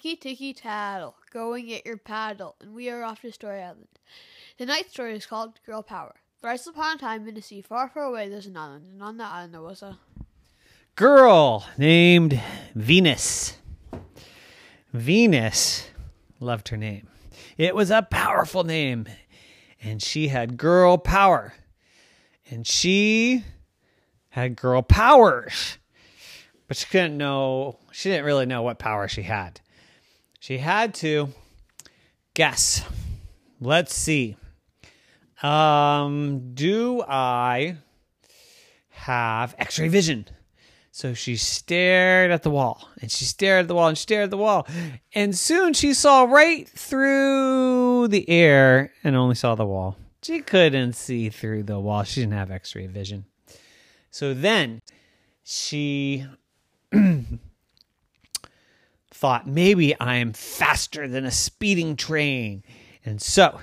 Ticky ticky tattle, go and get your paddle, and we are off to Story Island. Tonight's story is called Girl Power. Thrice upon a time in a sea far, far away, there's an island, and on that island there was a girl named Venus. Venus loved her name. It was a powerful name, and she had girl power. And she had girl powers. But she couldn't know, she didn't really know what power she had. She had to guess. Let's see. Um, do I have x ray vision? So she stared at the wall and she stared at the wall and stared at the wall. And soon she saw right through the air and only saw the wall. She couldn't see through the wall. She didn't have x ray vision. So then she thought maybe I am faster than a speeding train. And so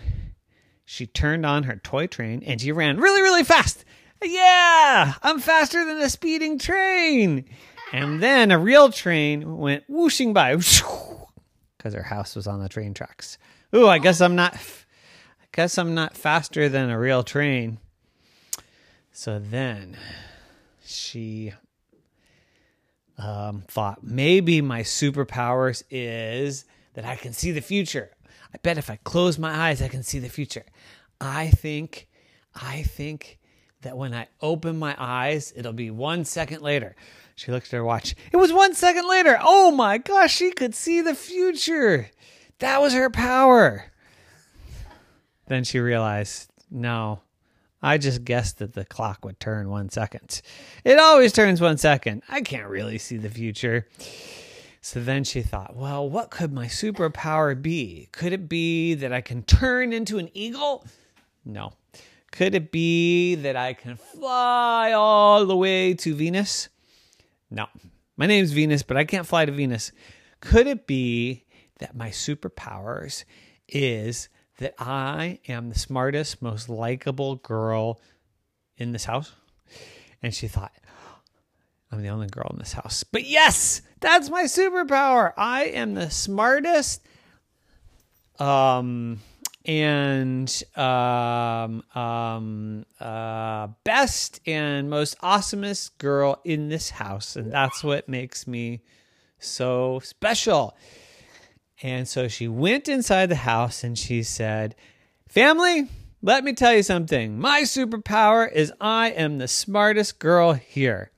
she turned on her toy train and she ran really, really fast yeah, I'm faster than a speeding train. And then a real train went whooshing by because her house was on the train tracks. Ooh, I guess I'm not. I guess I'm not faster than a real train. So then she um, thought maybe my superpowers is that I can see the future. I bet if I close my eyes, I can see the future. I think, I think that when I open my eyes, it'll be one second later. She looked at her watch. It was one second later. Oh my gosh, she could see the future. That was her power. Then she realized, no, I just guessed that the clock would turn one second. It always turns one second. I can't really see the future. So then she thought, well, what could my superpower be? Could it be that I can turn into an eagle? No. Could it be that I can fly all the way to Venus? No. My name's Venus, but I can't fly to Venus. Could it be that my superpowers is that I am the smartest, most likable girl in this house? And she thought, I'm the only girl in this house. But yes, that's my superpower. I am the smartest, um, and um, um, uh, best and most awesomest girl in this house. And that's what makes me so special. And so she went inside the house and she said, Family, let me tell you something. My superpower is I am the smartest girl here.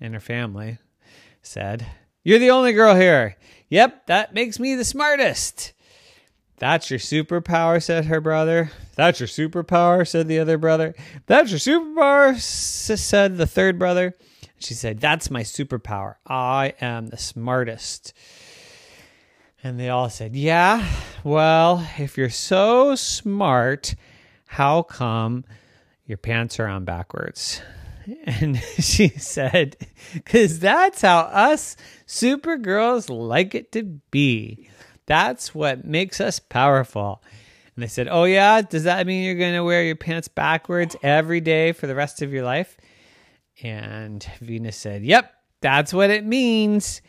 And her family said, You're the only girl here. Yep, that makes me the smartest. That's your superpower, said her brother. That's your superpower, said the other brother. That's your superpower, said the third brother. She said, That's my superpower. I am the smartest. And they all said, Yeah, well, if you're so smart, how come your pants are on backwards? And she said, Because that's how us supergirls like it to be. That's what makes us powerful. And they said, Oh, yeah, does that mean you're going to wear your pants backwards every day for the rest of your life? And Venus said, Yep, that's what it means.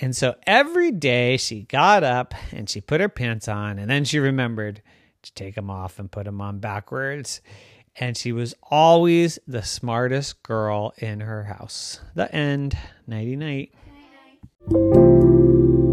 And so every day she got up and she put her pants on, and then she remembered to take them off and put them on backwards. And she was always the smartest girl in her house. The end. Nighty night. Night night.